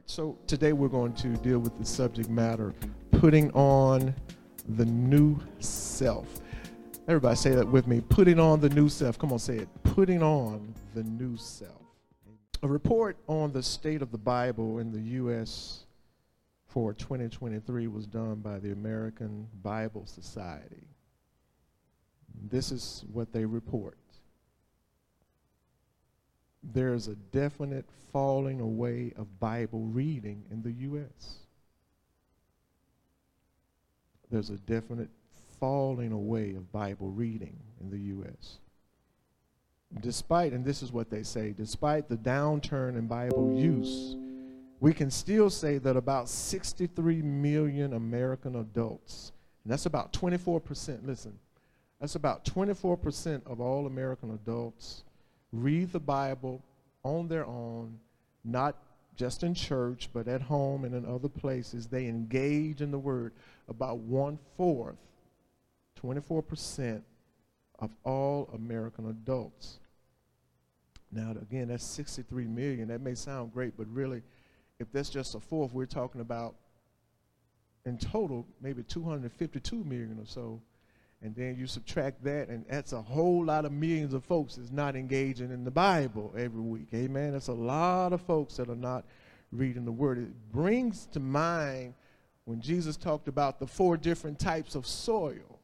right, so today we're going to deal with the subject matter putting on the new self. Everybody say that with me putting on the new self. Come on, say it. Putting on the new self. A report on the state of the Bible in the U.S. for 2023 was done by the American Bible Society. This is what they report there's a definite falling away of Bible reading in the U.S. There's a definite falling away of Bible reading in the U.S. Despite, and this is what they say, despite the downturn in Bible use, we can still say that about 63 million American adults, and that's about 24%, listen, that's about 24% of all American adults read the Bible on their own, not just in church, but at home and in other places. They engage in the Word. About one fourth, 24% of all American adults. Now, again, that's 63 million. That may sound great, but really, if that's just a fourth, we're talking about in total maybe 252 million or so and then you subtract that, and that's a whole lot of millions of folks that's not engaging in the Bible every week. Amen. That's a lot of folks that are not reading the Word. It brings to mind when Jesus talked about the four different types of soil.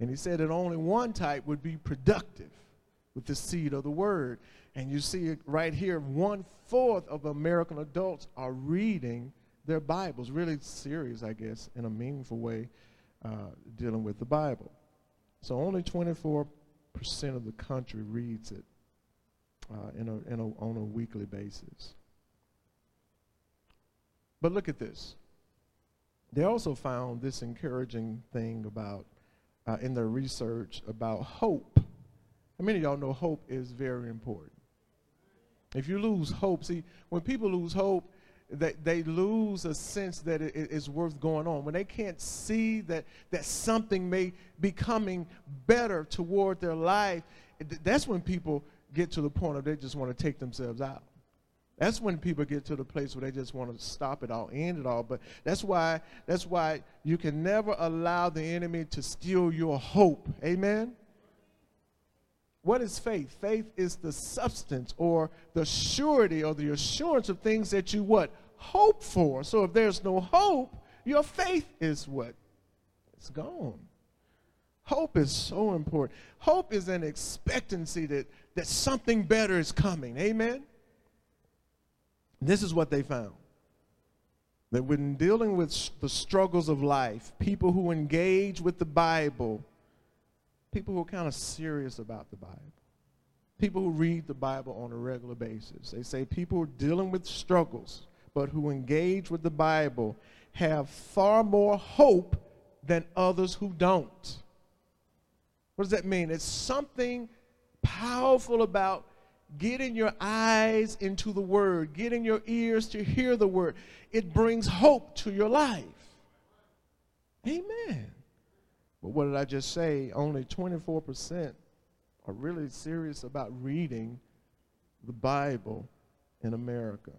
And he said that only one type would be productive with the seed of the Word. And you see it right here one fourth of American adults are reading their Bibles, really serious, I guess, in a meaningful way uh, dealing with the Bible. So only 24% of the country reads it uh, in a, in a, on a weekly basis. But look at this. They also found this encouraging thing about, uh, in their research, about hope. How many of y'all know hope is very important? If you lose hope, see, when people lose hope, they, they lose a sense that it is worth going on. When they can't see that, that something may be coming better toward their life, that's when people get to the point of they just want to take themselves out. That's when people get to the place where they just want to stop it all, end it all. But that's why that's why you can never allow the enemy to steal your hope. Amen. What is faith? Faith is the substance or the surety or the assurance of things that you what? Hope for. So if there's no hope, your faith is what? It's gone. Hope is so important. Hope is an expectancy that, that something better is coming. Amen? This is what they found. That when dealing with the struggles of life, people who engage with the Bible people who are kind of serious about the Bible, people who read the Bible on a regular basis. They say people who are dealing with struggles, but who engage with the Bible have far more hope than others who don't. What does that mean? It's something powerful about getting your eyes into the Word, getting your ears to hear the Word. It brings hope to your life. Amen. But what did I just say? Only 24% are really serious about reading the Bible in America.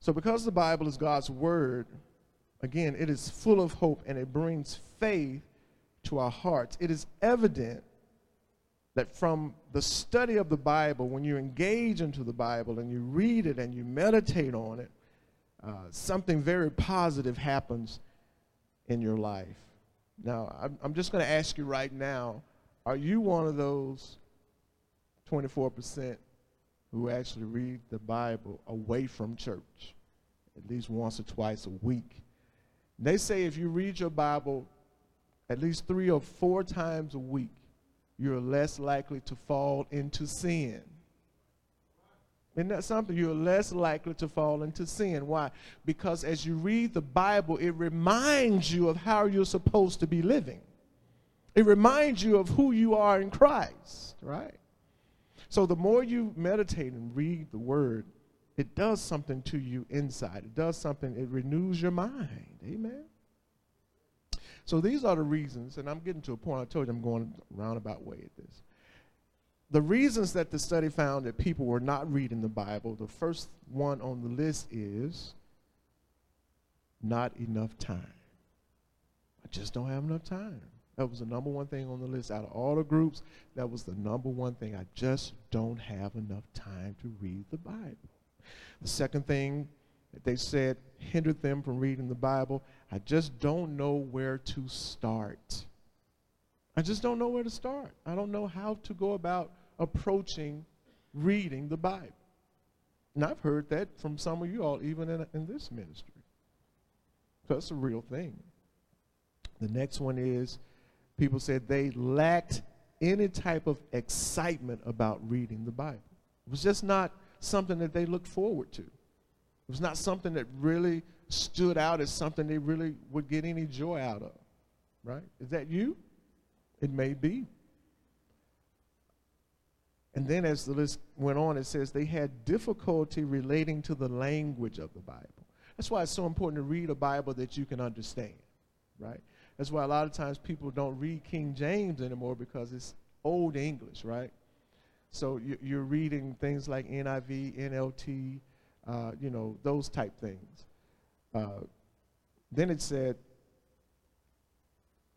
So, because the Bible is God's Word, again, it is full of hope and it brings faith to our hearts. It is evident that from the study of the Bible, when you engage into the Bible and you read it and you meditate on it, uh, something very positive happens in your life. Now, I'm, I'm just going to ask you right now are you one of those 24% who actually read the Bible away from church at least once or twice a week? They say if you read your Bible at least three or four times a week, you're less likely to fall into sin. Isn't that something? You're less likely to fall into sin. Why? Because as you read the Bible, it reminds you of how you're supposed to be living. It reminds you of who you are in Christ, right? So the more you meditate and read the Word, it does something to you inside. It does something, it renews your mind. Amen? So these are the reasons, and I'm getting to a point, I told you I'm going roundabout way at this the reasons that the study found that people were not reading the Bible, the first one on the list is not enough time. I just don't have enough time. That was the number one thing on the list out of all the groups. That was the number one thing. I just don't have enough time to read the Bible. The second thing that they said hindered them from reading the Bible, I just don't know where to start. I just don't know where to start. I don't know how to go about approaching reading the Bible. And I've heard that from some of you all, even in, in this ministry. So that's a real thing. The next one is people said they lacked any type of excitement about reading the Bible. It was just not something that they looked forward to. It was not something that really stood out as something they really would get any joy out of. Right? Is that you? It may be. And then as the list went on, it says they had difficulty relating to the language of the Bible. That's why it's so important to read a Bible that you can understand, right? That's why a lot of times people don't read King James anymore because it's old English, right? So you're reading things like NIV, NLT, uh, you know, those type things. Uh, then it said,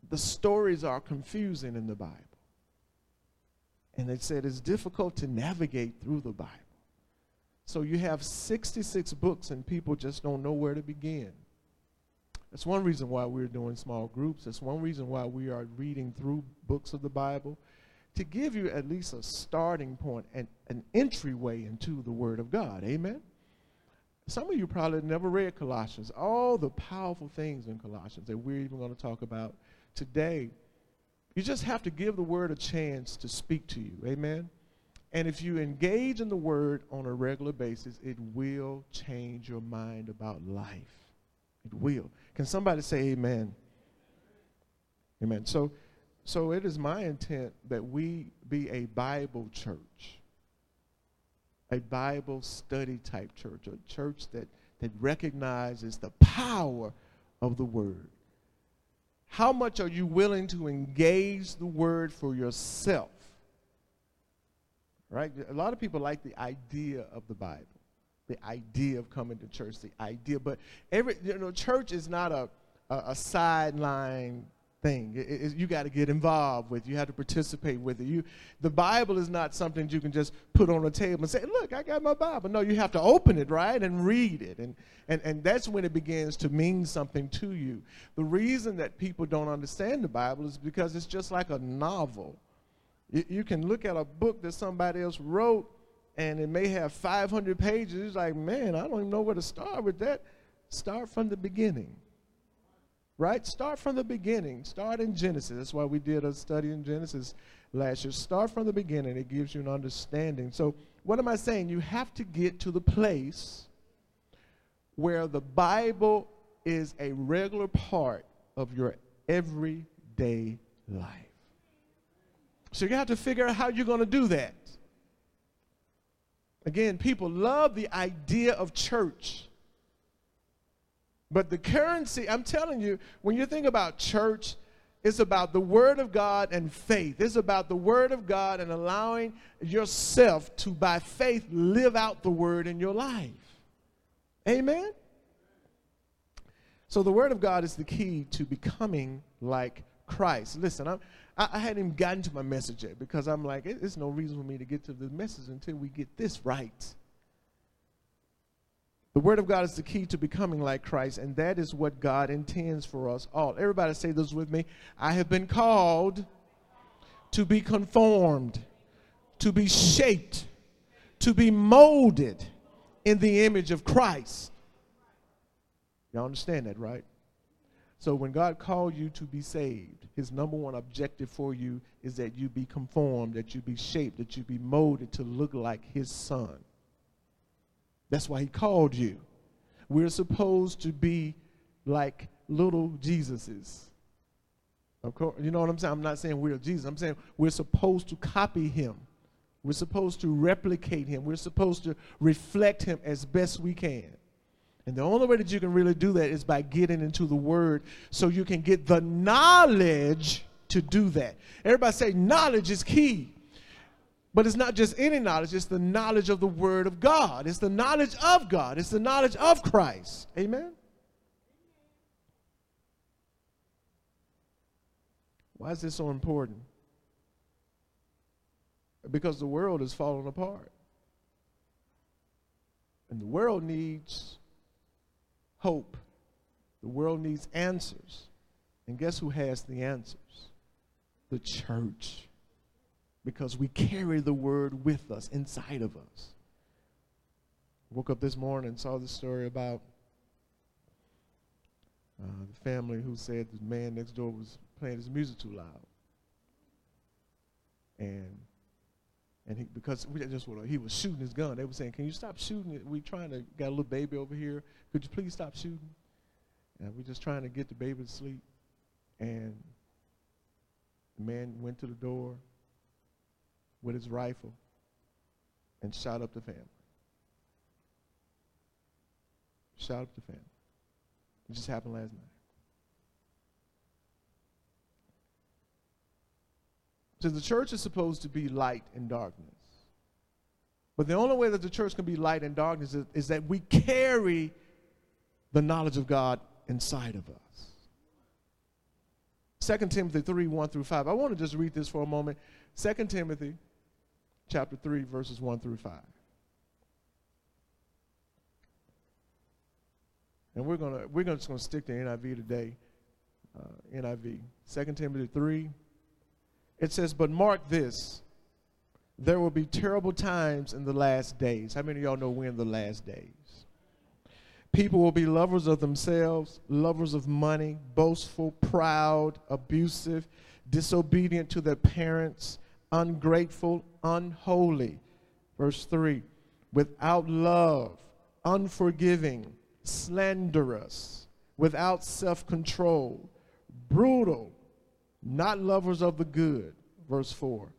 the stories are confusing in the Bible. And it said it's difficult to navigate through the Bible. So you have 66 books and people just don't know where to begin. That's one reason why we're doing small groups. That's one reason why we are reading through books of the Bible to give you at least a starting point and an entryway into the Word of God. Amen? Some of you probably never read Colossians. All the powerful things in Colossians that we're even going to talk about today you just have to give the word a chance to speak to you. Amen. And if you engage in the word on a regular basis, it will change your mind about life. It will. Can somebody say amen? Amen. So so it is my intent that we be a Bible church. A Bible study type church, a church that that recognizes the power of the word. How much are you willing to engage the word for yourself? Right? A lot of people like the idea of the Bible, the idea of coming to church, the idea. But every you know, church is not a a, a sideline thing. It, it, you got to get involved with. You have to participate with it. You, the Bible is not something you can just put on a table and say, "Look, I got my Bible." No, you have to open it, right, and read it, and and and that's when it begins to mean something to you. The reason that people don't understand the Bible is because it's just like a novel. You, you can look at a book that somebody else wrote, and it may have 500 pages. It's like, man, I don't even know where to start with that. Start from the beginning right? Start from the beginning. Start in Genesis. That's why we did a study in Genesis last year. Start from the beginning. It gives you an understanding. So, what am I saying? You have to get to the place where the Bible is a regular part of your everyday life. So, you have to figure out how you're going to do that. Again, people love the idea of church. But the currency, I'm telling you, when you think about church, it's about the Word of God and faith. It's about the Word of God and allowing yourself to, by faith, live out the Word in your life. Amen? So the Word of God is the key to becoming like Christ. Listen, I'm, I, I hadn't even gotten to my message yet because I'm like, there's no reason for me to get to the message until we get this right. The Word of God is the key to becoming like Christ, and that is what God intends for us all. Everybody say this with me. I have been called to be conformed, to be shaped, to be molded in the image of Christ. Y'all understand that, right? So when God called you to be saved, his number one objective for you is that you be conformed, that you be shaped, that you be molded to look like his son. That's why he called you. We're supposed to be like little Jesuses. Of course, you know what I'm saying? I'm not saying we're Jesus. I'm saying we're supposed to copy him. We're supposed to replicate him. We're supposed to reflect him as best we can. And the only way that you can really do that is by getting into the word so you can get the knowledge to do that. Everybody say knowledge is key. But it's not just any knowledge, it's the knowledge of the Word of God. It's the knowledge of God. It's the knowledge of Christ. Amen? Why is this so important? Because the world is falling apart. And the world needs hope. The world needs answers. And guess who has the answers? The church. Because we carry the word with us, inside of us. Woke up this morning and saw the story about uh, the family who said the man next door was playing his music too loud. And and he, because we just he was shooting his gun. They were saying, "Can you stop shooting? We trying to got a little baby over here. Could you please stop shooting?" And we're just trying to get the baby to sleep. And the man went to the door with his rifle and shot up the family. Shot up the family. It just happened last night. So the church is supposed to be light in darkness. But the only way that the church can be light in darkness is, is that we carry the knowledge of God inside of us. 2 Timothy 3 1 through 5. I want to just read this for a moment. 2 Timothy chapter 3, verses 1 through 5. And we're gonna we're gonna, just gonna stick to NIV today. Uh, NIV. 2 Timothy 3. It says, But mark this, there will be terrible times in the last days. How many of y'all know we're the last days? People will be lovers of themselves, lovers of money, boastful, proud, abusive, disobedient to their parents, ungrateful, unholy. Verse 3 without love, unforgiving, slanderous, without self control, brutal, not lovers of the good. Verse 4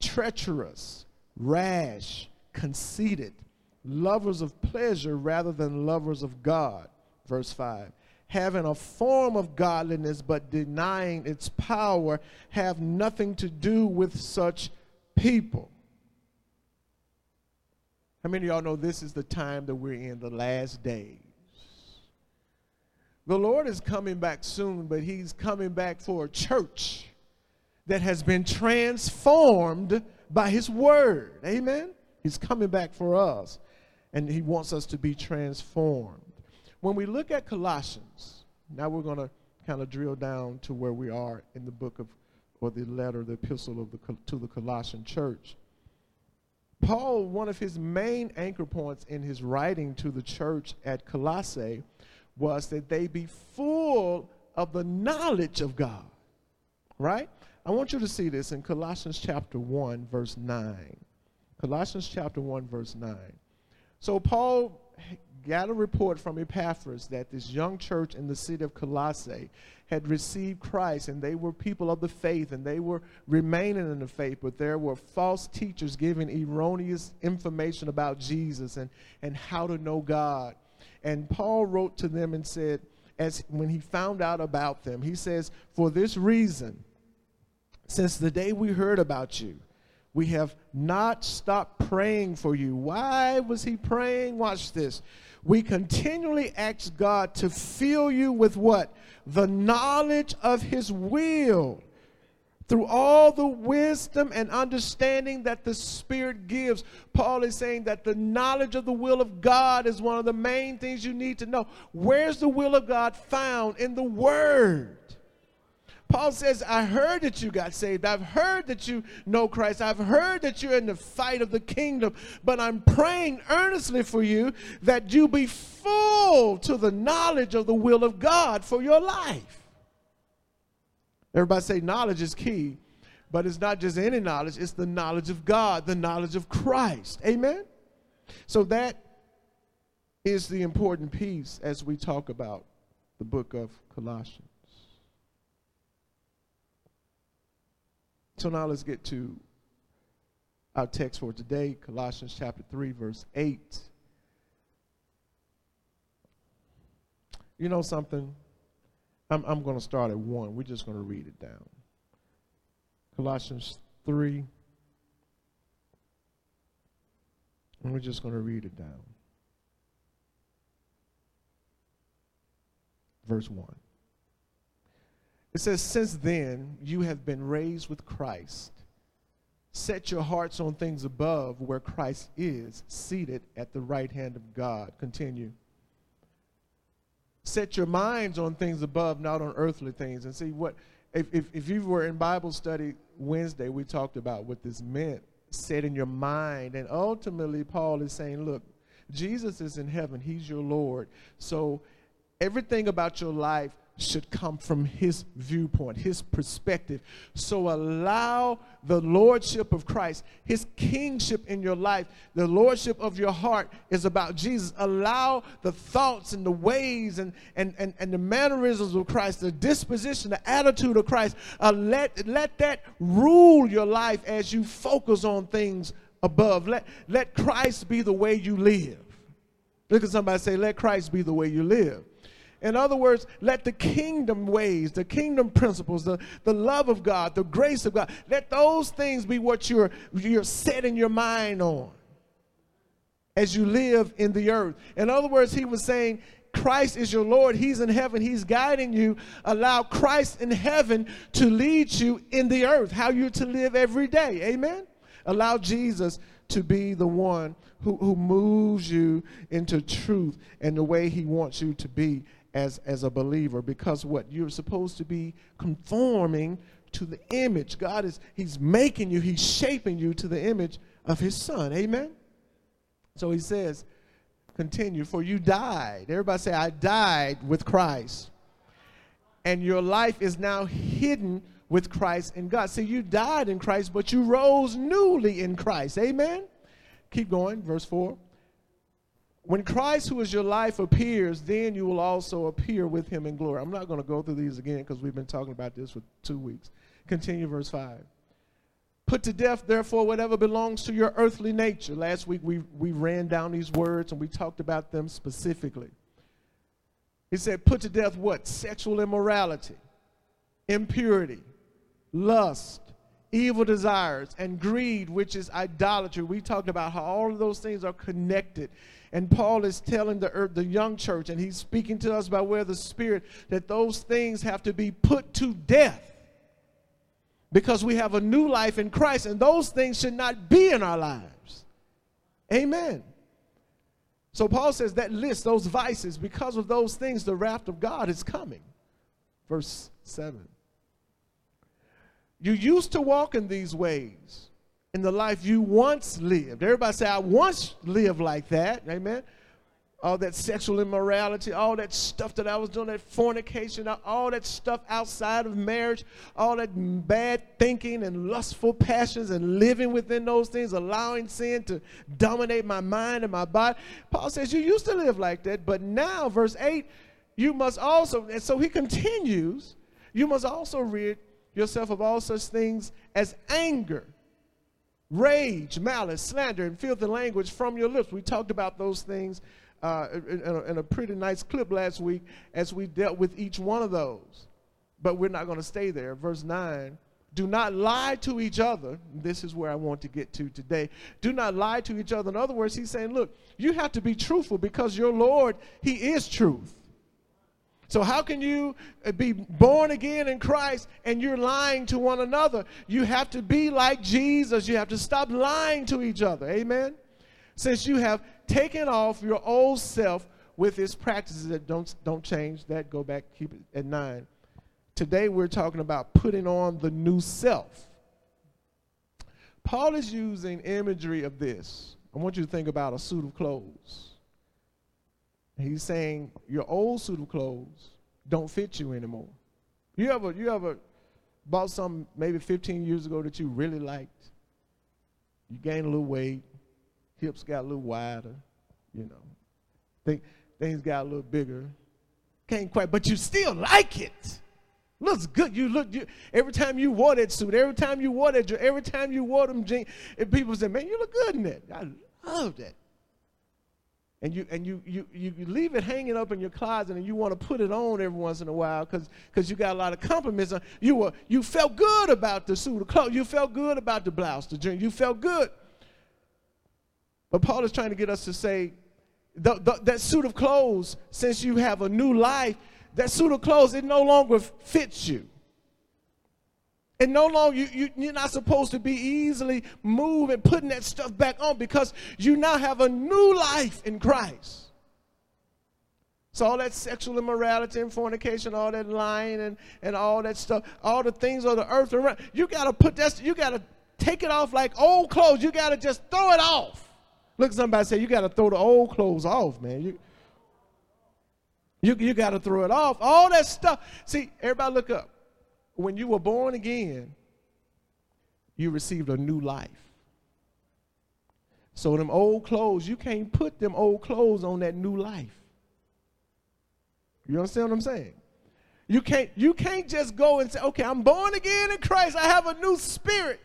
treacherous, rash, conceited lovers of pleasure rather than lovers of God. Verse 5. Having a form of godliness but denying its power, have nothing to do with such people. How many of y'all know this is the time that we're in, the last days? The Lord is coming back soon, but He's coming back for a church that has been transformed by His Word. Amen? He's coming back for us and he wants us to be transformed. When we look at Colossians, now we're going to kind of drill down to where we are in the book of, or the letter, the epistle of the, to the Colossian church. Paul, one of his main anchor points in his writing to the church at Colossae was that they be full of the knowledge of God. Right? I want you to see this in Colossians chapter 1, verse 9. Colossians chapter 1, verse 9. So Paul got a report from Epaphras that this young church in the city of Colossae had received Christ and they were people of the faith and they were remaining in the faith, but there were false teachers giving erroneous information about Jesus and, and how to know God. And Paul wrote to them and said, as when he found out about them, he says, For this reason, since the day we heard about you, we have not stopped praying for you. Why was he praying? Watch this. We continually ask God to fill you with what? The knowledge of his will through all the wisdom and understanding that the Spirit gives. Paul is saying that the knowledge of the will of God is one of the main things you need to know. Where's the will of God found? In the Word. Paul says, I heard that you got saved. I've heard that you know Christ. I've heard that you're in the fight of the kingdom. But I'm praying earnestly for you that you be full to the knowledge of the will of God for your life. Everybody say knowledge is key, but it's not just any knowledge, it's the knowledge of God, the knowledge of Christ. Amen? So that is the important piece as we talk about the book of Colossians. So now let's get to our text for today, Colossians chapter 3, verse 8. You know something? I'm, I'm going to start at 1. We're just going to read it down. Colossians 3, And we're just going to read it down. Verse 1. It says, Since then you have been raised with Christ. Set your hearts on things above where Christ is, seated at the right hand of God. Continue. Set your minds on things above, not on earthly things. And see what, if, if, if you were in Bible study Wednesday, we talked about what this meant. Set in your mind. And ultimately, Paul is saying, look, Jesus is in heaven, He's your Lord. So everything about your life should come from his viewpoint, his perspective. So allow the lordship of Christ, his kingship in your life, the lordship of your heart is about Jesus. Allow the thoughts and the ways and, and, and, and the mannerisms of Christ, the disposition, the attitude of Christ, uh, let, let that rule your life as you focus on things above. Let, let Christ be the way you live. Look at somebody say, let Christ be the way you live. In other words, let the kingdom ways, the kingdom principles, the, the love of God, the grace of God, let those things be what you're, you're setting your mind on as you live in the earth. In other words, he was saying, Christ is your Lord. He's in heaven. He's guiding you. Allow Christ in heaven to lead you in the earth, how you're to live every day. Amen? Allow Jesus to be the one who, who moves you into truth and the way he wants you to be as, as a believer because what? You're supposed to be conforming to the image. God is, He's making you, He's shaping you to the image of His Son. Amen? So He says, continue, for you died. Everybody say, I died with Christ. And your life is now hidden with Christ in God. See, you died in Christ, but you rose newly in Christ. Amen? Keep going, verse 4. When Christ, who is your life, appears, then you will also appear with him in glory. I'm not going to go through these again because we've been talking about this for two weeks. Continue verse 5. Put to death, therefore, whatever belongs to your earthly nature. Last week we, we ran down these words and we talked about them specifically. He said, Put to death what? Sexual immorality, impurity, lust, evil desires, and greed, which is idolatry. We talked about how all of those things are connected and Paul is telling the, the young church, and he's speaking to us by way of the Spirit, that those things have to be put to death because we have a new life in Christ, and those things should not be in our lives. Amen. So Paul says that list, those vices, because of those things, the wrath of God is coming. Verse 7. You used to walk in these ways in the life you once lived. Everybody say, I once lived like that. Amen. All that sexual immorality, all that stuff that I was doing, that fornication, all that stuff outside of marriage, all that bad thinking and lustful passions and living within those things, allowing sin to dominate my mind and my body. Paul says, You used to live like that, but now, verse 8, you must also, and so he continues, you must also rid yourself of all such things as anger rage, malice, slander, and filthy language from your lips. We talked about those things uh, in, a, in, a, pretty nice clip last week as we dealt with each one of those. But we're not going to stay there. Verse 9 Do not lie to each other. This is where I want to get to today. Do not lie to each other. In other words, he's saying, Look, you have to be truthful because your Lord, He is truth. So, how can you uh, be born again in Christ and you're lying to one another? You have to be like Jesus. You have to stop lying to each other. Amen? Since you have taken off your old self with its practices that don't, don't change, that go back, keep it at nine. Today, we're talking about putting on the new self. Paul is using imagery of this. I want you to think about a suit of clothes. He's saying your old suit of clothes don't fit you anymore. You ever you ever bought something maybe 15 years ago that you really liked? You gained a little weight, hips got a little wider, you know. Think, things got a little bigger. Can't quite, but you still like it. Looks good. You look you, every time you wore that suit, every time you wore that, every time you wore them jeans, and people say, "Man, you look good in that." I love that and you and you, you you leave it hanging up in your closet and you want to put it on every once in a while because because you got a lot of compliments on. you were you felt good about the suit of clothes you felt good about the blouse the drink you felt good But Paul is trying to get us to say the, the, that suit of clothes, since you have a new life, that suit of clothes, it no longer fits you. And no longer, you, you, you're not supposed to be easily moving, putting that stuff back on because you now have a new life in Christ. So all that sexual immorality and fornication, all that lying and, and all that stuff, all the things of the earth around, you gotta put that, you gotta take it off like old clothes. You gotta just throw it off. Look somebody say, you gotta throw the old clothes off, man. You, you, you gotta throw it off. All that stuff. See, everybody look up. When you were born again, you received a new life. So them old clothes, you can't put them old clothes on that new life. You understand what I'm saying? You can't, you can't just go and say, okay, I'm born again in Christ. I have a new spirit.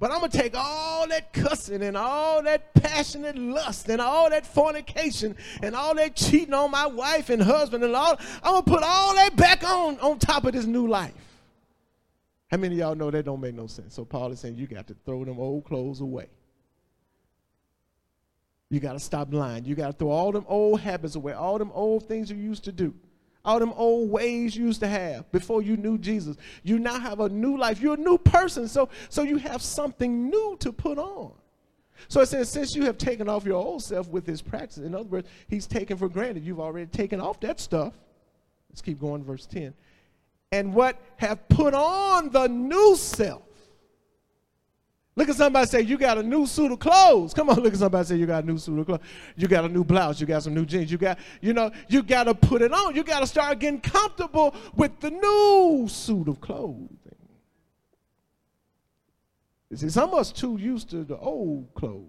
But I'm to take all that cussing and all that passionate lust and all that fornication and all that cheating on my wife and husband and all. I'm to put all that back on on top of this new life. How many of y'all know that don't make no sense? So Paul is saying you got to throw them old clothes away. You got to stop lying. You got to throw all them old habits away, all them old things you used to do all them old ways you used to have before you knew Jesus. You now have a new life. You're a new person. So, so you have something new to put on. So it says, since you have taken off your old self with his practice, in other words, he's taken for granted. You've already taken off that stuff. Let's keep going, verse 10. And what have put on the new self Look at somebody say, You got a new suit of clothes. Come on, look at somebody say, You got a new suit of clothes. You got a new blouse. You got some new jeans. You got, you know, you got to put it on. You got to start getting comfortable with the new suit of clothing. You see, some of us too used to the old clothes.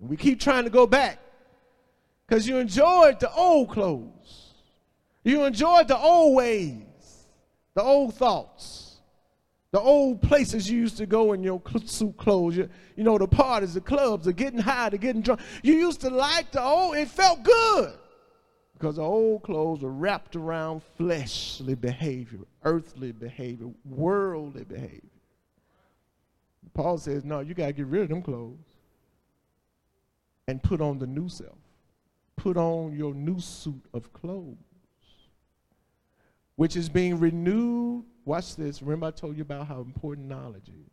We keep trying to go back because you enjoyed the old clothes. You enjoyed the old ways, the old thoughts. The old places you used to go in your suit clothes, you, you know, the parties, the clubs, the getting high, the getting drunk. You used to like the old, it felt good because the old clothes were wrapped around fleshly behavior, earthly behavior, worldly behavior. Paul says, no, you got to get rid of them clothes and put on the new self. Put on your new suit of clothes, which is being renewed Watch this. Remember, I told you about how important knowledge is.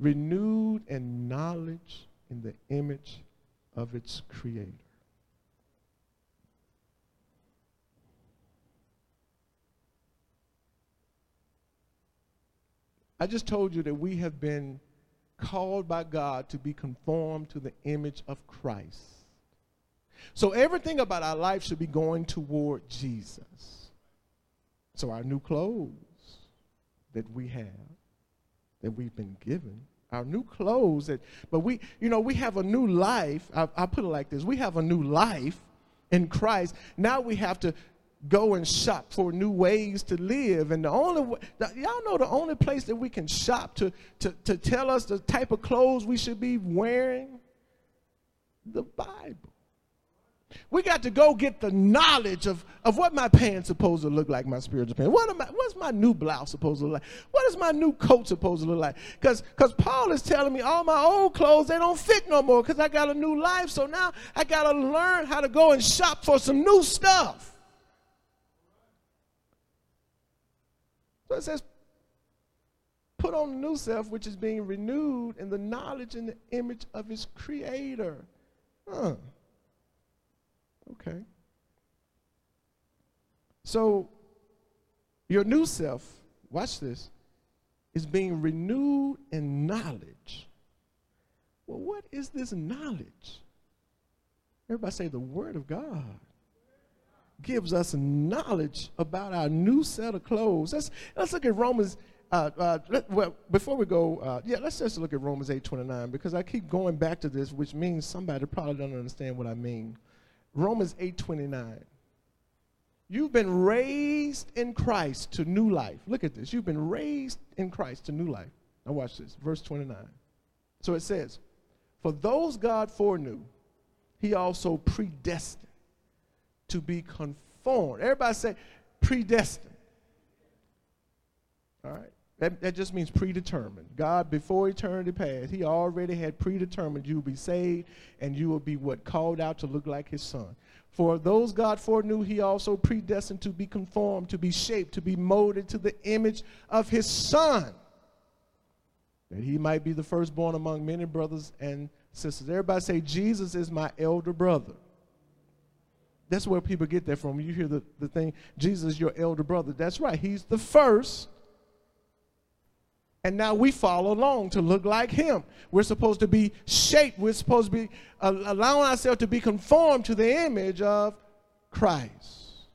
Renewed in knowledge in the image of its creator. I just told you that we have been called by God to be conformed to the image of Christ. So everything about our life should be going toward Jesus. So our new clothes that we have, that we've been given, our new clothes that, but we, you know, we have a new life. I, I put it like this we have a new life in Christ. Now we have to go and shop for new ways to live. And the only, y'all know the only place that we can shop to, to, to tell us the type of clothes we should be wearing? The Bible. We got to go get the knowledge of, of what my pants supposed to look like, my spiritual pants. What am I, what's my new blouse supposed to look like? What is my new coat supposed to look like? Because Paul is telling me all my old clothes, they don't fit no more because I got a new life. So now I got to learn how to go and shop for some new stuff. So it says, put on the new self, which is being renewed in the knowledge and the image of his creator. Huh. Okay. So, your new self, watch this, is being renewed in knowledge. Well, what is this knowledge? Everybody say the Word of God gives us knowledge about our new set of clothes. Let's, let's look at Romans. Uh, uh, let, well, before we go, uh, yeah, let's just look at Romans 8:29 because I keep going back to this, which means somebody probably doesn't understand what I mean. Romans 8:29. You've been raised in Christ to new life. Look at this. You've been raised in Christ to new life. Now watch this. Verse 29. So it says, "For those God foreknew, he also predestined to be conformed." Everybody say predestined. All right. That, that just means predetermined. God, before eternity passed, He already had predetermined you will be saved and you will be what called out to look like His Son. For those God foreknew, He also predestined to be conformed, to be shaped, to be molded to the image of His Son, that He might be the firstborn among many brothers and sisters. Everybody say, Jesus is my elder brother. That's where people get that from. You hear the, the thing, Jesus is your elder brother. That's right. He's the first and now we follow along to look like him. We're supposed to be shaped. We're supposed to be uh, allowing ourselves to be conformed to the image of Christ.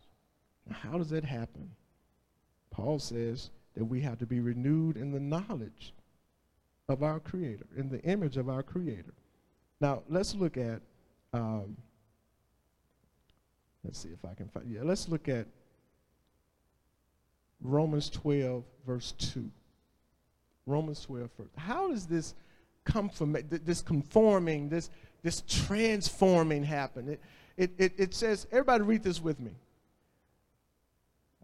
How does that happen? Paul says that we have to be renewed in the knowledge of our Creator, in the image of our Creator. Now, let's look at, um, let's see if I can find, yeah, let's look at Romans 12, verse 2. Romans 12 first. How does this this conforming, this, this transforming happen? It, it, it, it says, everybody read this with me.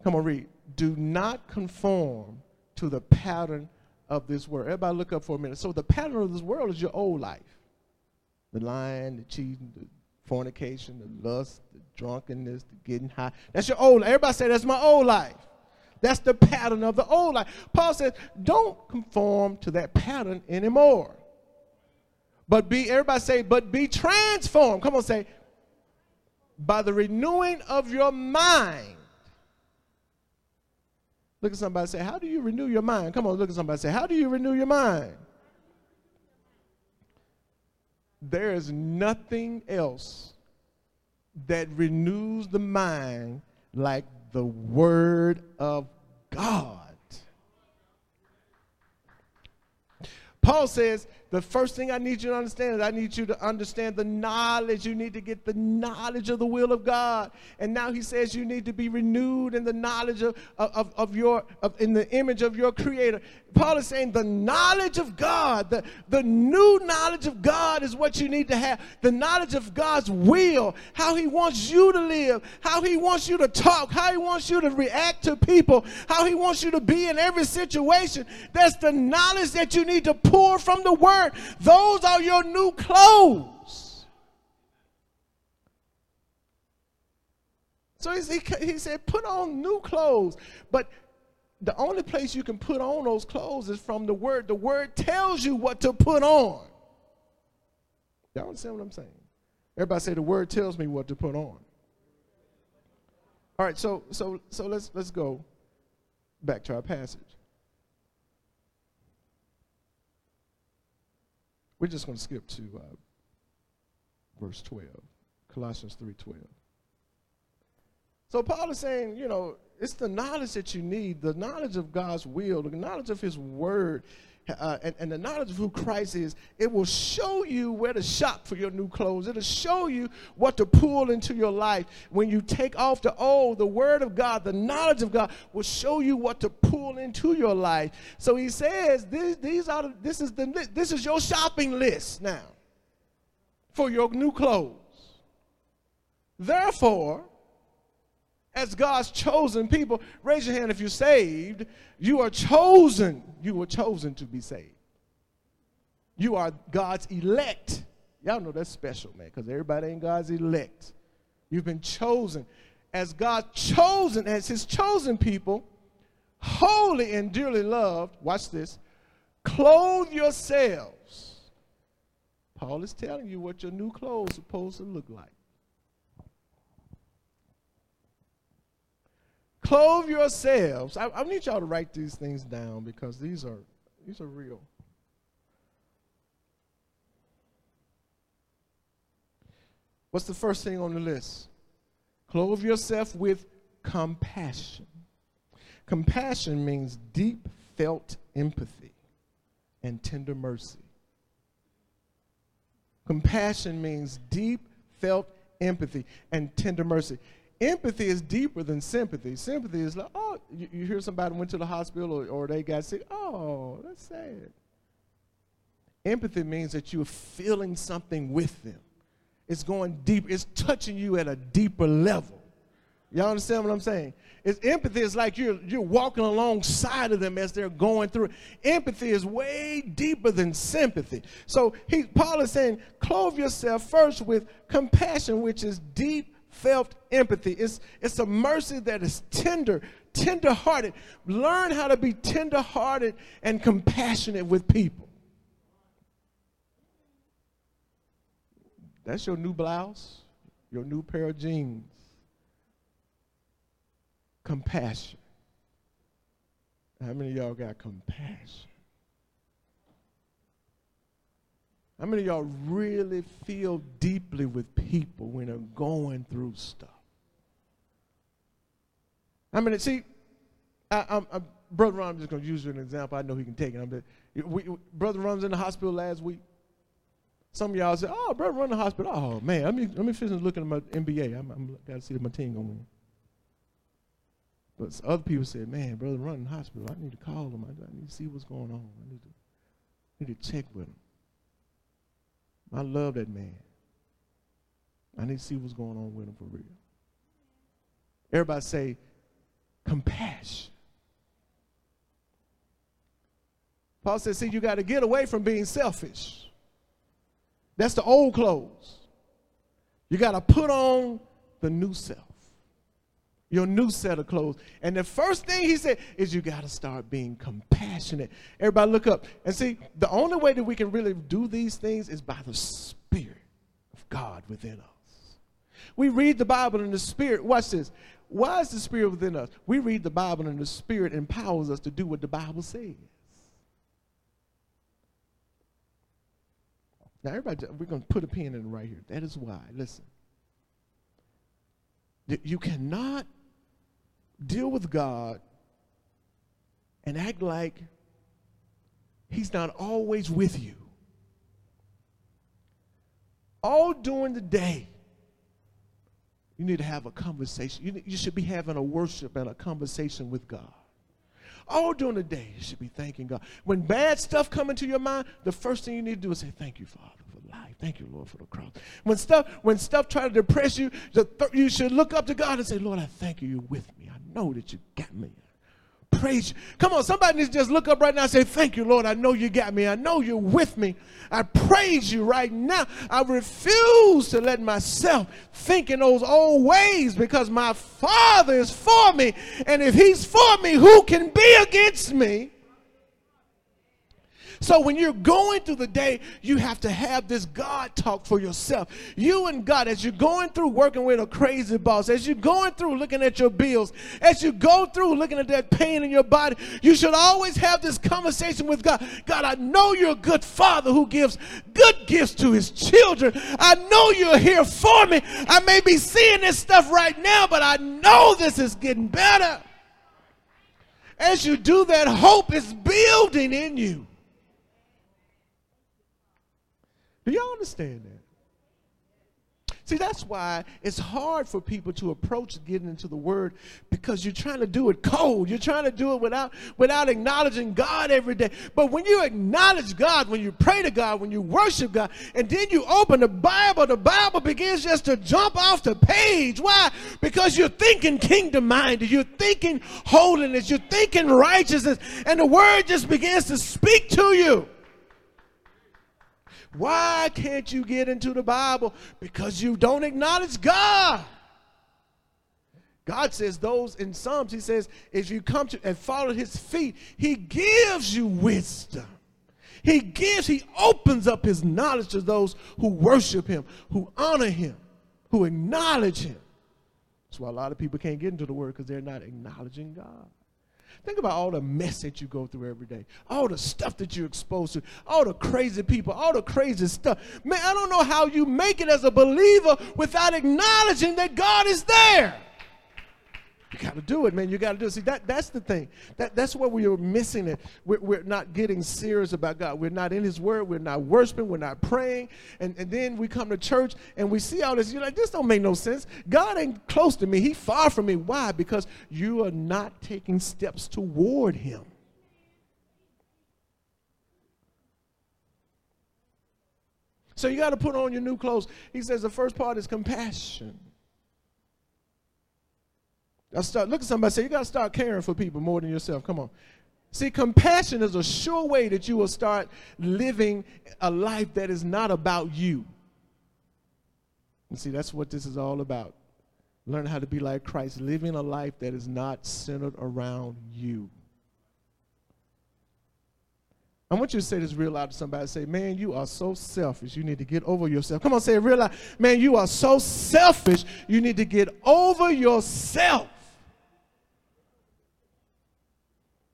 Come on, read. Do not conform to the pattern of this world. Everybody look up for a minute. So the pattern of this world is your old life. The lying, the cheating, the fornication, the lust, the drunkenness, the getting high. That's your old life. Everybody say, that's my old life. That's the pattern of the old life. Paul says, don't conform to that pattern anymore. But be, everybody say, but be transformed. Come on, say, by the renewing of your mind. Look at somebody say, How do you renew your mind? Come on, look at somebody say, How do you renew your mind? There is nothing else that renews the mind like the Word of God. Paul says, the first thing I need you to understand is I need you to understand the knowledge. You need to get the knowledge of the will of God. And now he says you need to be renewed in the knowledge of, of, of your, of, in the image of your creator. Paul is saying the knowledge of God, the, the new knowledge of God is what you need to have. The knowledge of God's will, how He wants you to live, how He wants you to talk, how He wants you to react to people, how He wants you to be in every situation. That's the knowledge that you need to pour from the Word. Those are your new clothes. So he, he said, put on new clothes. But the only place you can put on those clothes is from the word. The word tells you what to put on. Y'all understand what I'm saying? Everybody say the word tells me what to put on. All right, so so so let's let's go back to our passage. We're just going to skip to uh, verse 12, Colossians 3:12. So Paul is saying, you know, it's the knowledge that you need, the knowledge of God's will, the knowledge of His Word, uh, and, and, the knowledge of who Christ is. It will show you where to shop for your new clothes. It'll show you what to pull into your life. When you take off the old, the Word of God, the knowledge of God will show you what to pull into your life. So he says, these, these are this is the this is your shopping list now for your new clothes. Therefore, as God's chosen people. Raise your hand if you're saved. You are chosen. You were chosen to be saved. You are God's elect. Y'all know that's special, man, because everybody ain't God's elect. You've been chosen. As God chosen, as his chosen people, holy and dearly loved, watch this, clothe yourselves. Paul is telling you what your new clothes are supposed to look like. Clothe yourselves. I, I need y'all to write these things down because these are these are real. What's the first thing on the list? Clothe yourself with compassion. Compassion means deep felt empathy and tender mercy. Compassion means deep felt empathy and tender mercy. Empathy is deeper than sympathy. Sympathy is like, oh, you, you hear somebody went to the hospital or, or they got sick. Oh, that's sad. Empathy means that you're feeling something with them. It's going deep. It's touching you at a deeper level. Y'all understand what I'm saying? It's empathy is like you're you're walking alongside of them as they're going through. Empathy is way deeper than sympathy. So he Paul is saying, clothe yourself first with compassion, which is deep felt empathy. It's it's a mercy that is tender, tender-hearted. Learn how to be tender-hearted and compassionate with people. That's your new blouse, your new pair of jeans compassion. How many of y'all got compassion? How many of y'all really feel deeply with people when they're going through stuff? I mean, see, I, I'm, I'm, Brother Ron, I'm just going to use an example. I know he can take it. I'm just, we, Brother Ron's in the hospital last week. Some of y'all say, "Oh, Brother Ron in the hospital. Oh man, let me let me finish looking at my NBA. I'm, I'm got to see if my team going to win." But other people said, man, brother Ron in the hospital. I need to call him. I, I need to see what's going on. I need to, need to check with him. I love that man. I need to see what's going on with him for real. Everybody say compassion. Paul says, see, you got to get away from being selfish. That's the old clothes. You got to put on the new self your new set of clothes. And the first thing he said is you got to start being compassionate. Everybody look up and see, the only way that we can really do these things is by the Spirit of God within us. We read the Bible in the Spirit. Watch this. Why is the Spirit within us? We read the Bible and the Spirit empowers us to do what the Bible says. Now, everybody, we're going to put a pin in right here. That is why. Listen. You cannot deal with God and act like He's not always with you. All during the day, you need to have a conversation. You, you should be having a worship and a conversation with God. All during the day, you should be thanking God. When bad stuff come into your mind, the first thing you need to do is say, Thank you, Father, life. Thank you, Lord, for the cross. When stuff, when stuff try to depress you, you should look up to God and say, Lord, I thank you, you're with me I know that you got me. Praise you. Come on, somebody needs to just look up right now and say, Thank you, Lord. I know you got me. I know you're with me. I praise you right now. I refuse to let myself think in those old ways because my Father is for me. And if He's for me, who can be against me? So when you're going through the day, you have to have this God talk for yourself. You and God, as you're going through working with a crazy boss, as you're going through looking at your bills, as you go through looking at that pain in your body, you should always have this conversation with God. God, I know you're a good father who gives good gifts to his children. I know you're here for me. I may be seeing this stuff right now, but I know this is getting better. As you do that, hope is building in you. Do y'all understand that? See, that's why it's hard for people to approach getting into the Word because you're trying to do it cold. You're trying to do it without, without acknowledging God every day. But when you acknowledge God, when you pray to God, when you worship God, and then you open the Bible, the Bible begins just to jump off the page. Why? Because you're thinking kingdom minded, you're thinking holiness, you're thinking righteousness, and the Word just begins to speak to you. Why can't you get into the Bible? Because you don't acknowledge God. God says those in Psalms, he says, if you come to and follow his feet, he gives you wisdom. He gives, he opens up his knowledge to those who worship him, who honor him, who acknowledge him. That's why a lot of people can't get into the word because they're not acknowledging God. Think about all the mess that you go through every day, all the stuff that you're exposed to, all the crazy people, all the crazy stuff. Man, I don't know how you make it as a believer without acknowledging that God is there. You got to do it, man. You got to do it. See, that, that's the thing. That, that's where we are missing it. We're, we're not getting serious about God. We're not in His Word. We're not worshiping. We're not praying. And, and then we come to church and we see all this. You're like, this don't make no sense. God ain't close to me. He far from me. Why? Because you are not taking steps toward Him. So you got to put on your new clothes. He says the first part is compassion. Start, look at somebody say, you got to start caring for people more than yourself. Come on. See, compassion is a sure way that you will start living a life that is not about you. And see, that's what this is all about. Learn how to be like Christ, living a life that is not centered around you. I want you to say this real loud to somebody. Say, man, you are so selfish. You need to get over yourself. Come on, say it real loud. Man, you are so selfish. You need to get over yourself.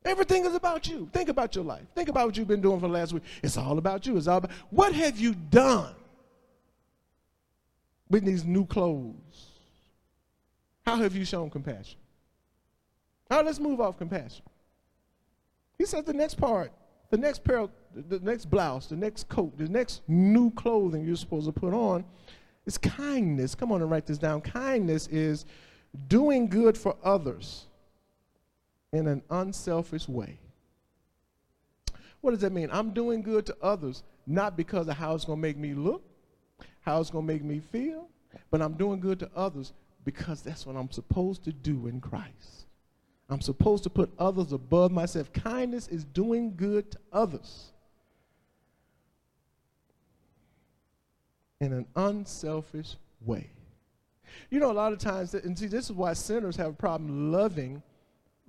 Everything is about you. Think about your life. Think about what you've been doing for the last week. It's all about you. It's all about what have you done with these new clothes? How have you shown compassion? Now let's move off compassion. He says the next part, the next pair, the next blouse, the next coat, the next new clothing you're supposed to put on is kindness. Come on and write this down. Kindness is doing good for others in an unselfish way. What does that mean? I'm doing good to others not because of how it's going to make me look, how it's going to make me feel, but I'm doing good to others because that's what I'm supposed to do in Christ. I'm supposed to put others above myself. Kindness is doing good to others in an unselfish way. You know, a lot of times, and see, this is why sinners have a problem loving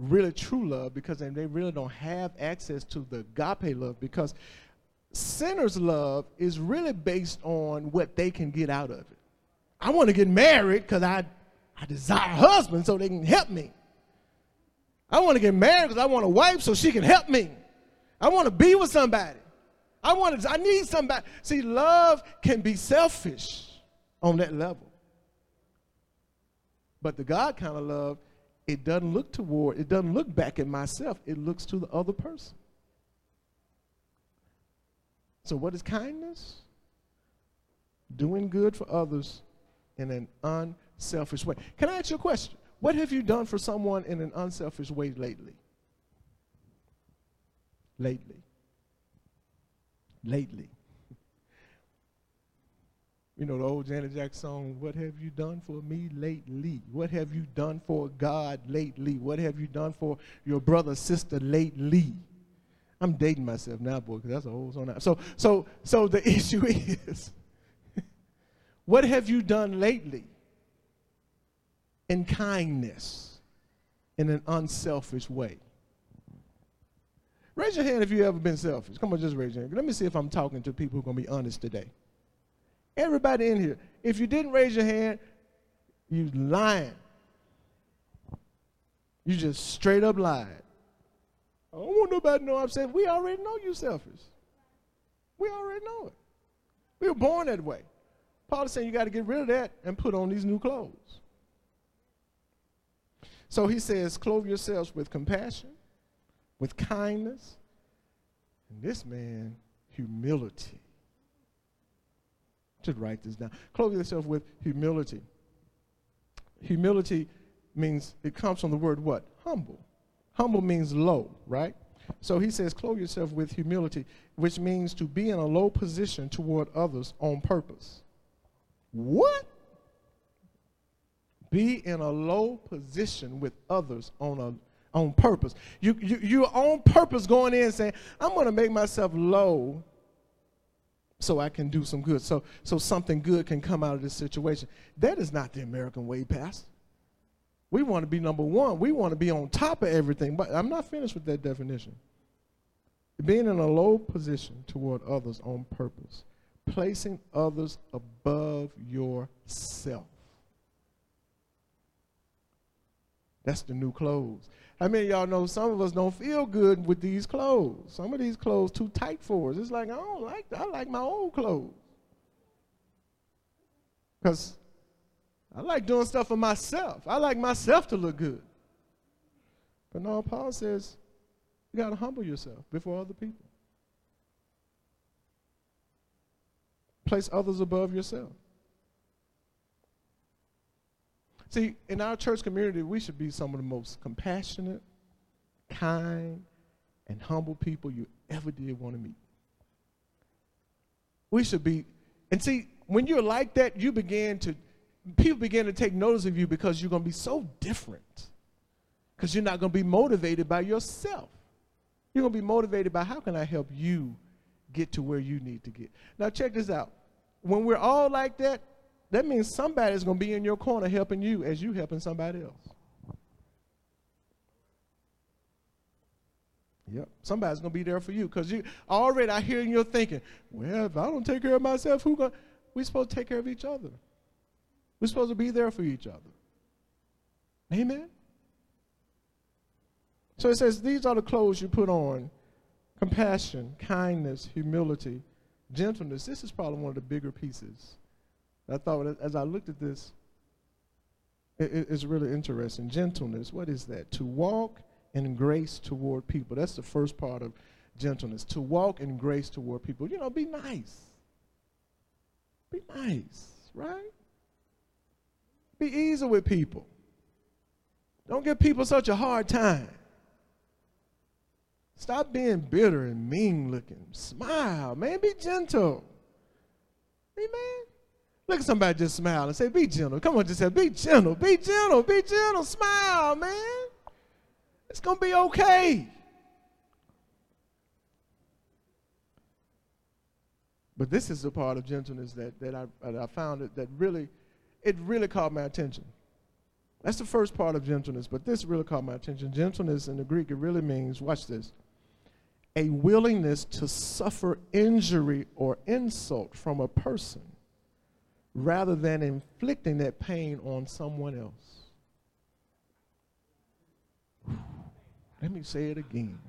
really true love because they really don't have access to the agape love because sinners' love is really based on what they can get out of it. I want to get married because I, I desire a husband so they can help me. I want to get married because I want a wife so she can help me. I want to be with somebody. I want to, I need somebody. See, love can be selfish on that level. But the God kind of love it doesn't look toward, it doesn't look back at myself, it looks to the other person. So, what is kindness? Doing good for others in an unselfish way. Can I ask you a question? What have you done for someone in an unselfish way lately? Lately. Lately. You know the old Janet Jackson song, What Have You Done For Me Lately? What have you done for God lately? What have you done for your brother, sister lately? I'm dating myself now, boy, because that's a whole song. Now. So, so, so the issue is, what have you done lately in kindness, in an unselfish way? Raise your hand if you've ever been selfish. Come on, just raise your hand. Let me see if I'm talking to people who are going to be honest today. Everybody in here. If you didn't raise your hand, you're lying. You just straight up lied. I don't want nobody to know I'm saying we already know you selfish. We already know it. We were born that way. Paul is saying you got to get rid of that and put on these new clothes. So he says, clothe yourselves with compassion, with kindness, and this man, humility should write this down. Clothe yourself with humility. Humility means, it comes from the word what? Humble. Humble means low, right? So he says, clothe yourself with humility, which means to be in a low position toward others on purpose. What? Be in a low position with others on a on purpose. You, you, you're on purpose going in saying, I'm going to make myself low so I can do some good, so, so something good can come out of this situation. That is not the American way, Pastor. We want to be number one. We want to be on top of everything. But I'm not finished with that definition. Being in a low position toward others on purpose, placing others above yourself. That's the new clothes. How mean, y'all know some of us don't feel good with these clothes? Some of these clothes too tight for us. It's like I don't like I like my old clothes. Because I like doing stuff for myself. I like myself to look good. But no, Paul says you got to humble yourself before other people. Place others above yourself. See, in our church community, we should be some of the most compassionate, kind, and humble people you ever did want to meet. We should be, and see, when you're like that, you begin to, people begin to take notice of you because you're going to be so different. Because you're not going to be motivated by yourself. You're going to be motivated by how can I help you get to where you need to get. Now, check this out. When we're all like that, that means somebody's going to be in your corner helping you as you helping somebody else. Yep. Somebody's gonna be there for you because you already I hear you're thinking, well, if I don't take care of myself, who gonna we're supposed to take care of each other. We're supposed to be there for each other. Amen. So it says, These are the clothes you put on compassion, kindness, humility, gentleness. This is probably one of the bigger pieces. I thought as I looked at this, it, it's really interesting. Gentleness, what is that? To walk in grace toward people. That's the first part of gentleness. To walk in grace toward people. You know, be nice. Be nice, right? Be easy with people. Don't give people such a hard time. Stop being bitter and mean looking. Smile, man. Be gentle. Amen. Look at somebody just smile and say, Be gentle. Come on, just say, Be gentle. Be gentle. Be gentle. Smile, man. It's going to be okay. But this is the part of gentleness that, that, I, that I found that, that really, it really caught my attention. That's the first part of gentleness, but this really caught my attention. Gentleness in the Greek, it really means, watch this, a willingness to suffer injury or insult from a person rather than inflicting that pain on someone else. Let me say it again.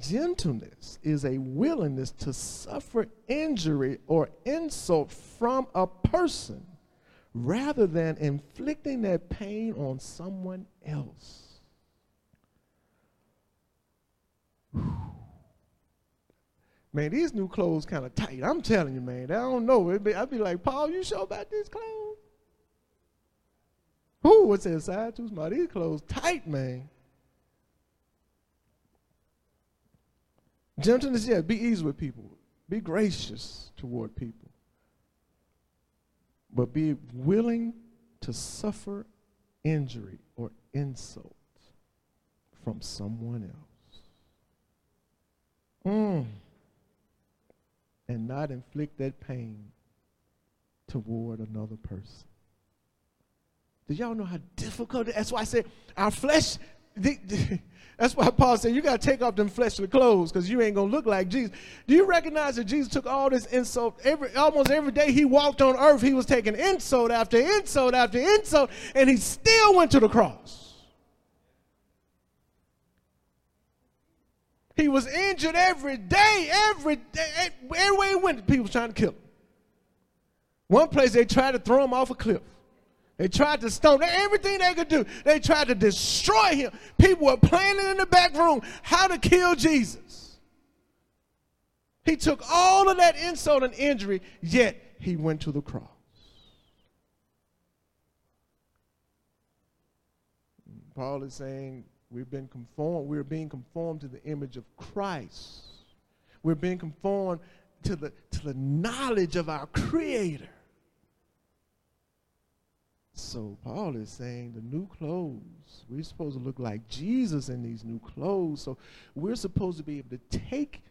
Gentleness is a willingness to suffer injury or insult from a person rather than inflicting that pain on someone else. Man, these new clothes kind of tight. I'm telling you, man. I don't know. Be, I'd be like, Paul, you sure about these clothes? Who? What's that side too small? These clothes tight, man. Gentleness, yeah, be easy with people. Be gracious toward people. But be willing to suffer injury or insult from someone else. Mm. And not inflict that pain toward another person. Do y'all know how difficult? That's why I said our flesh. The, the, that's why Paul said you got to take off them fleshly clothes because you ain't to look like Jesus. Do you recognize that Jesus took all this insult? Every, almost every day he walked on earth, he was taking insult after insult after insult, and he still went to the cross. He was injured every day, every day. Everywhere he went, people trying to kill him. One place they tried to throw him off a cliff. They tried to stone him. everything they could do. They tried to destroy him. People were planning in the back room how to kill Jesus. He took all of that insult and injury, yet he went to the cross. Paul is saying we've been conformed, we're being conformed to the image of Christ. We're being conformed to the, to the knowledge of our Creator. So Paul is saying the new clothes, we're supposed to look like Jesus in these new clothes. So we're supposed to be able to take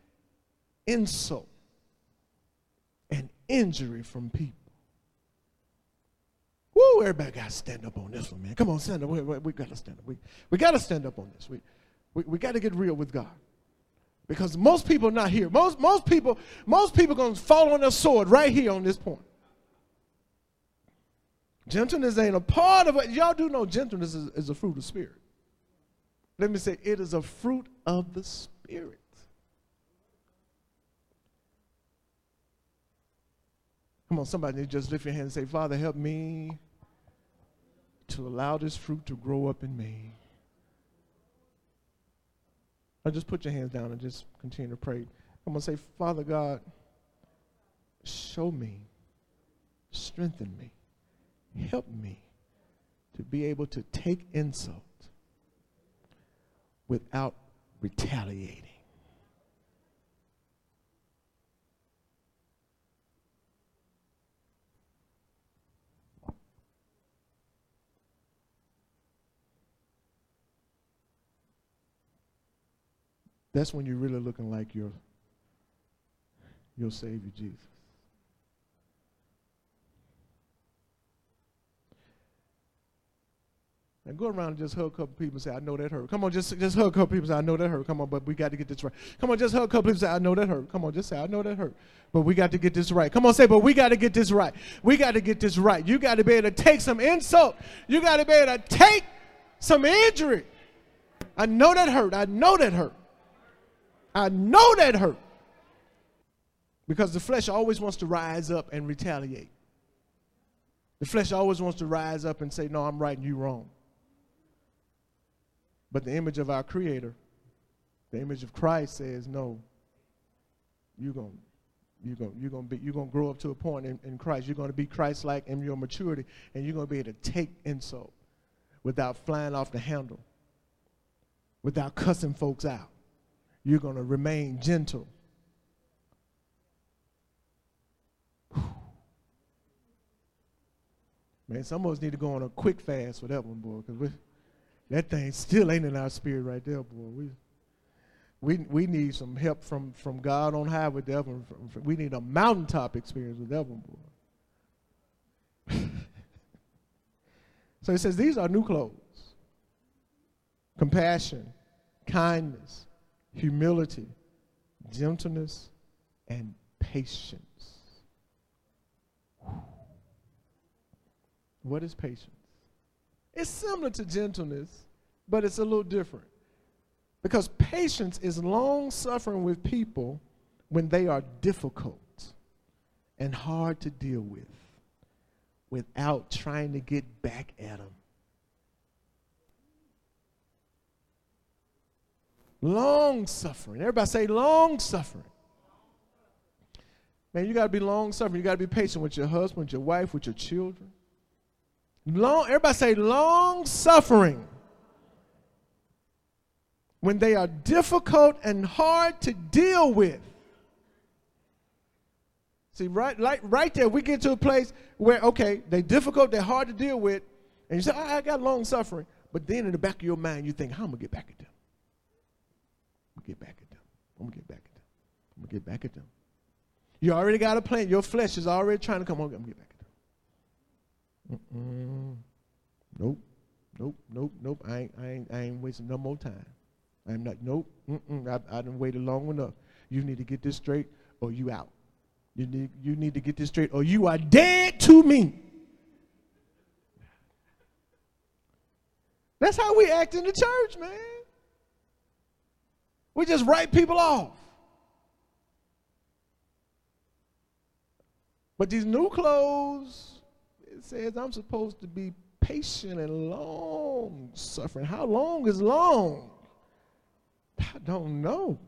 insult and injury from people. Everybody got to stand up on this one, man. Come on, stand up. We, we, we got to stand up. We, we got to stand up on this. We, we, we got to get real with God. Because most people not here. Most, most people, most people going to fall on their sword right here on this point. Gentleness ain't a part of it. Y'all do know gentleness is, is a fruit of spirit. Let me say, it is a fruit of the spirit. Come on, somebody just lift your hand and say, Father, help me to allow this fruit to grow up in me. Or just put your hands down and just continue to pray. I'm going to say, Father God, show me, strengthen me help me to be able to take insult without retaliating. That's when you're really looking like your, your Savior Jesus. And go around and just hug a couple people and say, I know that hurt. Come on, just, just hug a couple people and say, I know that hurt. Come on, but we got to get this right. Come on, just hug a couple people and say, I know that hurt. Come on, just say, I know that hurt. But we got to get this right. Come on, say, but we got to get this right. We got to get this right. You got to be able to take some insult. You got to be able to take some injury. I know that hurt. I know that hurt. I know that hurt. Because the flesh always wants to rise up and retaliate. The flesh always wants to rise up and say, No, I'm right and you wrong. But the image of our Creator, the image of Christ says, no, you're going you're going you're to be you're to grow up to a point in, in Christ. You're going to be Christ-like in your maturity, and you're going to be able to take insult without flying off the handle, without cussing folks out. You're going to remain gentle. Man, some of us need to go on a quick fast for that one, boy, because that thing still ain't in our spirit right there, boy. We, we, we need some help from, from God on high with that one. We need a mountaintop experience with that one, boy. so he says, These are new clothes compassion, kindness, humility, gentleness, and patience. What is patience? It's similar to gentleness, but it's a little different. Because patience is long suffering with people when they are difficult and hard to deal with without trying to get back at them. Long suffering. Everybody say long suffering. Man, you got to be long suffering. You got to be patient with your husband, with your wife, with your children. Long, everybody say long suffering. When they are difficult and hard to deal with. See, right, right there, we get to a place where, okay, they're difficult, they're hard to deal with, and you say, I, I got long suffering. But then in the back of your mind, you think, how am I going to get back at them? To get back at them. I'm going to get back at them. I'm going to get back at them. You already got a plan. Your flesh is already trying to come on. I'm going to get back Mm-mm. Nope. Nope. Nope. Nope. I ain't, I ain't, I ain't wasting no more time. I'm not. Nope. Mm-mm. I, I done waited long enough. You need to get this straight, or you out. You need, you need to get this straight, or you are dead to me. That's how we act in the church, man. We just write people off. But these new clothes, it says I'm supposed to be patient and long suffering. How long is long? I don't know.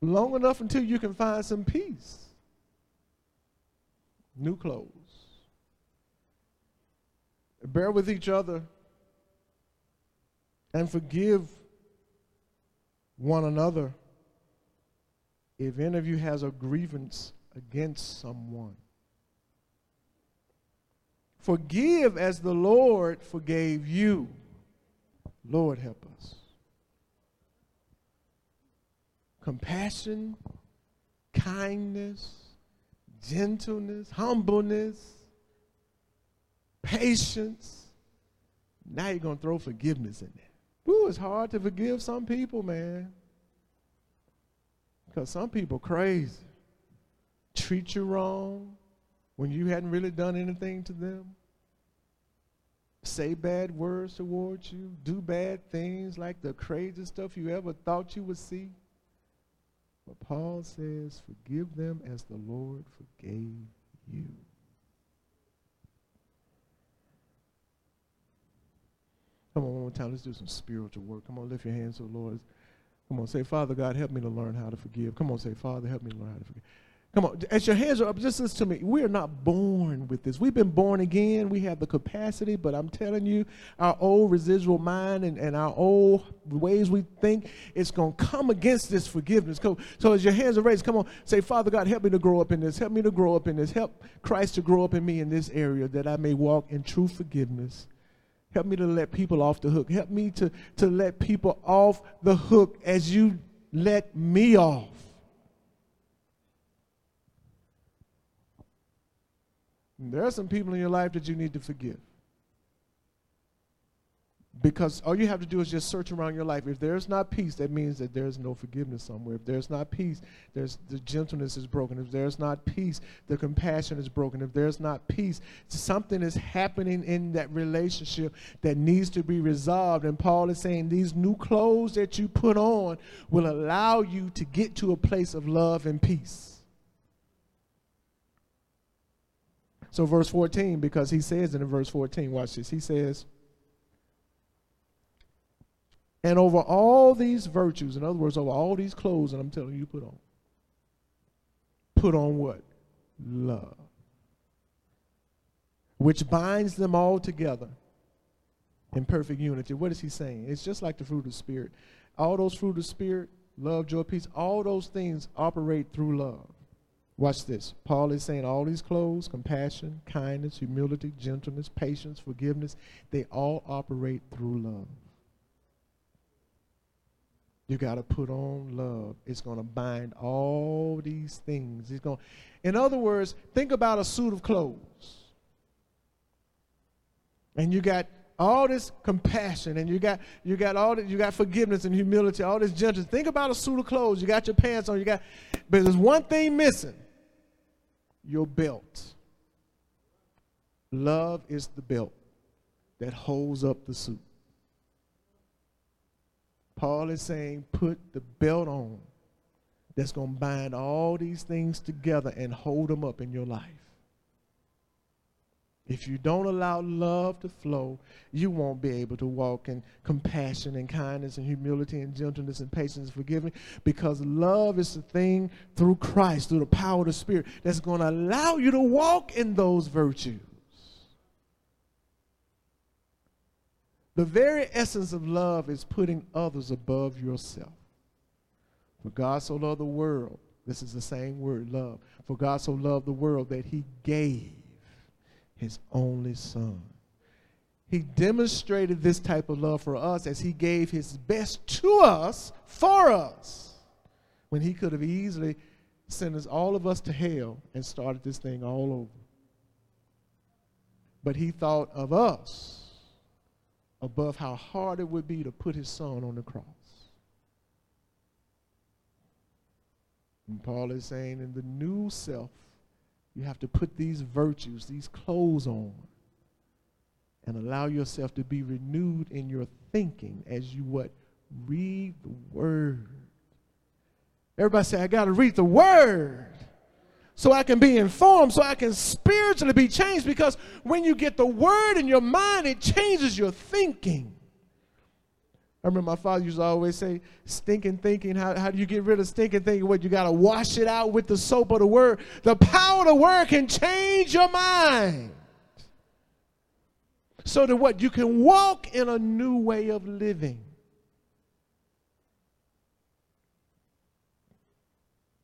Long enough until you can find some peace. New clothes. Bear with each other and forgive one another if any of you has a grievance against someone. Forgive as the Lord forgave you. Lord, help us. Compassion, kindness, gentleness, humbleness, patience. Now you're going to throw forgiveness in there. Ooh, it's hard to forgive some people, man. Because some people crazy. Treat you wrong, when you hadn't really done anything to them? Say bad words towards you? Do bad things like the crazy stuff you ever thought you would see? But Paul says, forgive them as the Lord forgave you. Come on, one more time. Let's do some spiritual work. Come on, lift your hands to the Lord. Come on, say, Father God, help me to learn how to forgive. Come on, say, Father, help me to learn how to forgive. Come on, as your hands are up, just listen to me. We are not born with this. We've been born again. We have the capacity, but I'm telling you, our old residual mind and, and our old ways we think, it's going to come against this forgiveness. So, so as your hands are raised, come on, say, Father God, help me to grow up in this. Help me to grow up in this. Help Christ to grow up in me in this area that I may walk in true forgiveness Help me to let people off the hook. Help me to, to let people off the hook as you let me off. There are some people in your life that you need to forgive. Because all you have to do is just search around your life. If there's not peace, that means that there's no forgiveness somewhere. If there's not peace, there's the gentleness is broken. If there's not peace, the compassion is broken. If there's not peace, something is happening in that relationship that needs to be resolved. And Paul is saying these new clothes that you put on will allow you to get to a place of love and peace. So, verse 14, because he says in verse 14, watch this. He says, and over all these virtues, in other words, over all these clothes that I'm telling you put on, put on what? Love. Which binds them all together in perfect unity. What is he saying? It's just like the fruit of the Spirit. All those fruit of the Spirit, love, joy, peace, all those things operate through love. Watch this. Paul is saying all these clothes compassion, kindness, humility, gentleness, patience, forgiveness they all operate through love. You got to put on love. It's going to bind all these things. It's going In other words, think about a suit of clothes. And you got all this compassion and you got you got all this, you got forgiveness and humility, all this gentleness. Think about a suit of clothes. You got your pants on, you got but there's one thing missing. Your belt. Love is the belt that holds up the suit. Paul is saying, put the belt on that's going to bind all these things together and hold them up in your life. If you don't allow love to flow, you won't be able to walk in compassion and kindness and humility and gentleness and patience and forgiving because love is the thing through Christ, through the power of the Spirit, that's going to allow you to walk in those virtues. The very essence of love is putting others above yourself. For God so loved the world, this is the same word, love. For God so loved the world that he gave his only son. He demonstrated this type of love for us as he gave his best to us for us when he could have easily sent us all of us to hell and started this thing all over. But he thought of us above how hard it would be to put his son on the cross. And Paul is saying in the new self, you have to put these virtues, these clothes on, and allow yourself to be renewed in your thinking as you what? Read the word. Everybody say, I got to read the word so I can be informed, so I can spiritually be changed. Because when you get the word in your mind, it changes your thinking. I remember my father used to always say, stinking thinking. How, how do you get rid of stinking thinking? What, you got to wash it out with the soap of the word. The power of the word can change your mind. So that what? You can walk in a new way of living.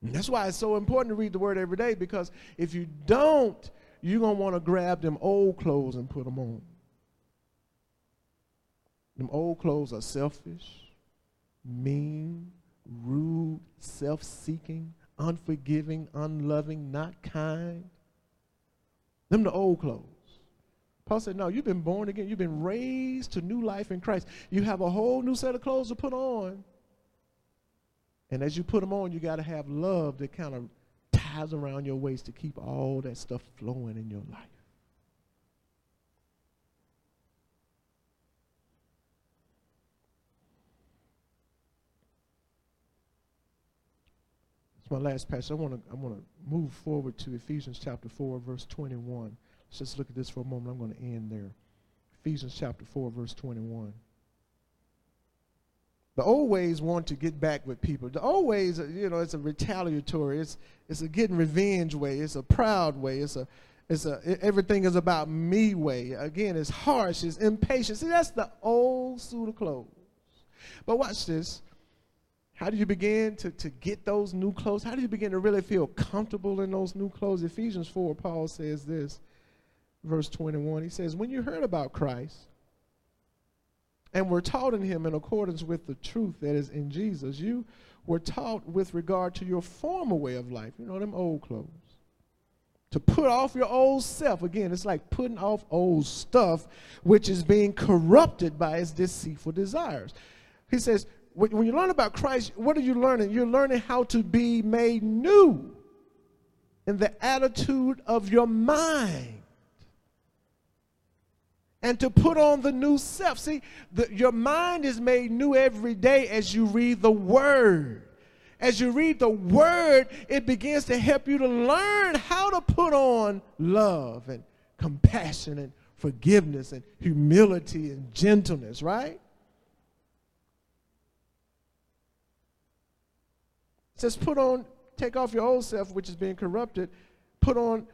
And that's why it's so important to read the word every day because if you don't, you're going to want to grab them old clothes and put them on. Them old clothes are selfish, mean, rude, self seeking, unforgiving, unloving, not kind. Them the old clothes. Paul said, No, you've been born again. You've been raised to new life in Christ. You have a whole new set of clothes to put on. And as you put them on, you got to have love that kind of ties around your waist to keep all that stuff flowing in your life. It's my last passage. I want to I want to move forward to Ephesians chapter 4 verse 21. Let's just look at this for a moment. I'm going to end there. Ephesians chapter 4 verse 21. The old ways want to get back with people. The old ways, uh, you know, it's a retaliatory. It's it's a getting revenge way. It's a proud way. It's a it's a everything is about me way. Again, it's harsh. It's impatient. See, that's the old suit of clothes. But watch this. How do you begin to, to get those new clothes? How do you begin to really feel comfortable in those new clothes? Ephesians 4, Paul says this, verse 21. He says, When you heard about Christ and were taught in him in accordance with the truth that is in Jesus, you were taught with regard to your former way of life, you know, them old clothes. To put off your old self. Again, it's like putting off old stuff which is being corrupted by its deceitful desires. He says, when you learn about Christ, what are you learning? You're learning how to be made new in the attitude of your mind and to put on the new self. See, the, your mind is made new every day as you read the Word. As you read the Word, it begins to help you to learn how to put on love and compassion and forgiveness and humility and gentleness, right? It says, put on, take off your old self, which is being corrupted, put on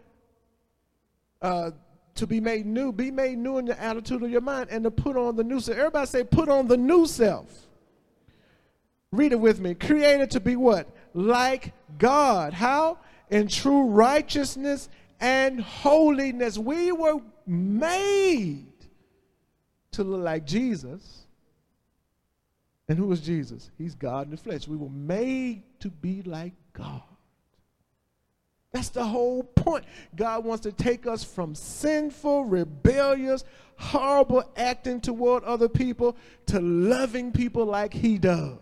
uh, to be made new. Be made new in the attitude of your mind and to put on the new self. Everybody say, put on the new self. Read it with me. Created to be what? Like God. How? In true righteousness and holiness. We were made to look like Jesus. And who is Jesus? He's God in the flesh. We were made to be like God. That's the whole point. God wants to take us from sinful, rebellious, horrible acting toward other people to loving people like He does.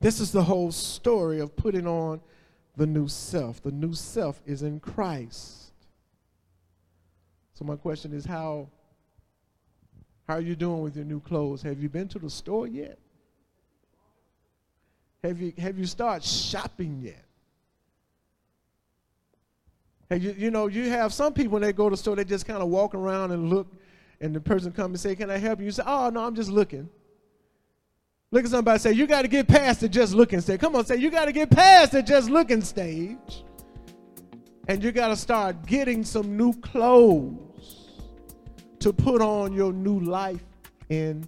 This is the whole story of putting on the new self. The new self is in Christ. So my question is how how are you doing with your new clothes? Have you been to the store yet? Have you, have you started shopping yet? Have you, you know, you have some people when they go to the store, they just kind of walk around and look, and the person come and say, Can I help you? You say, Oh, no, I'm just looking. Look at somebody say, You got to get past the just looking stage. Come on, say, You got to get past the just looking stage. And you got to start getting some new clothes to put on your new life in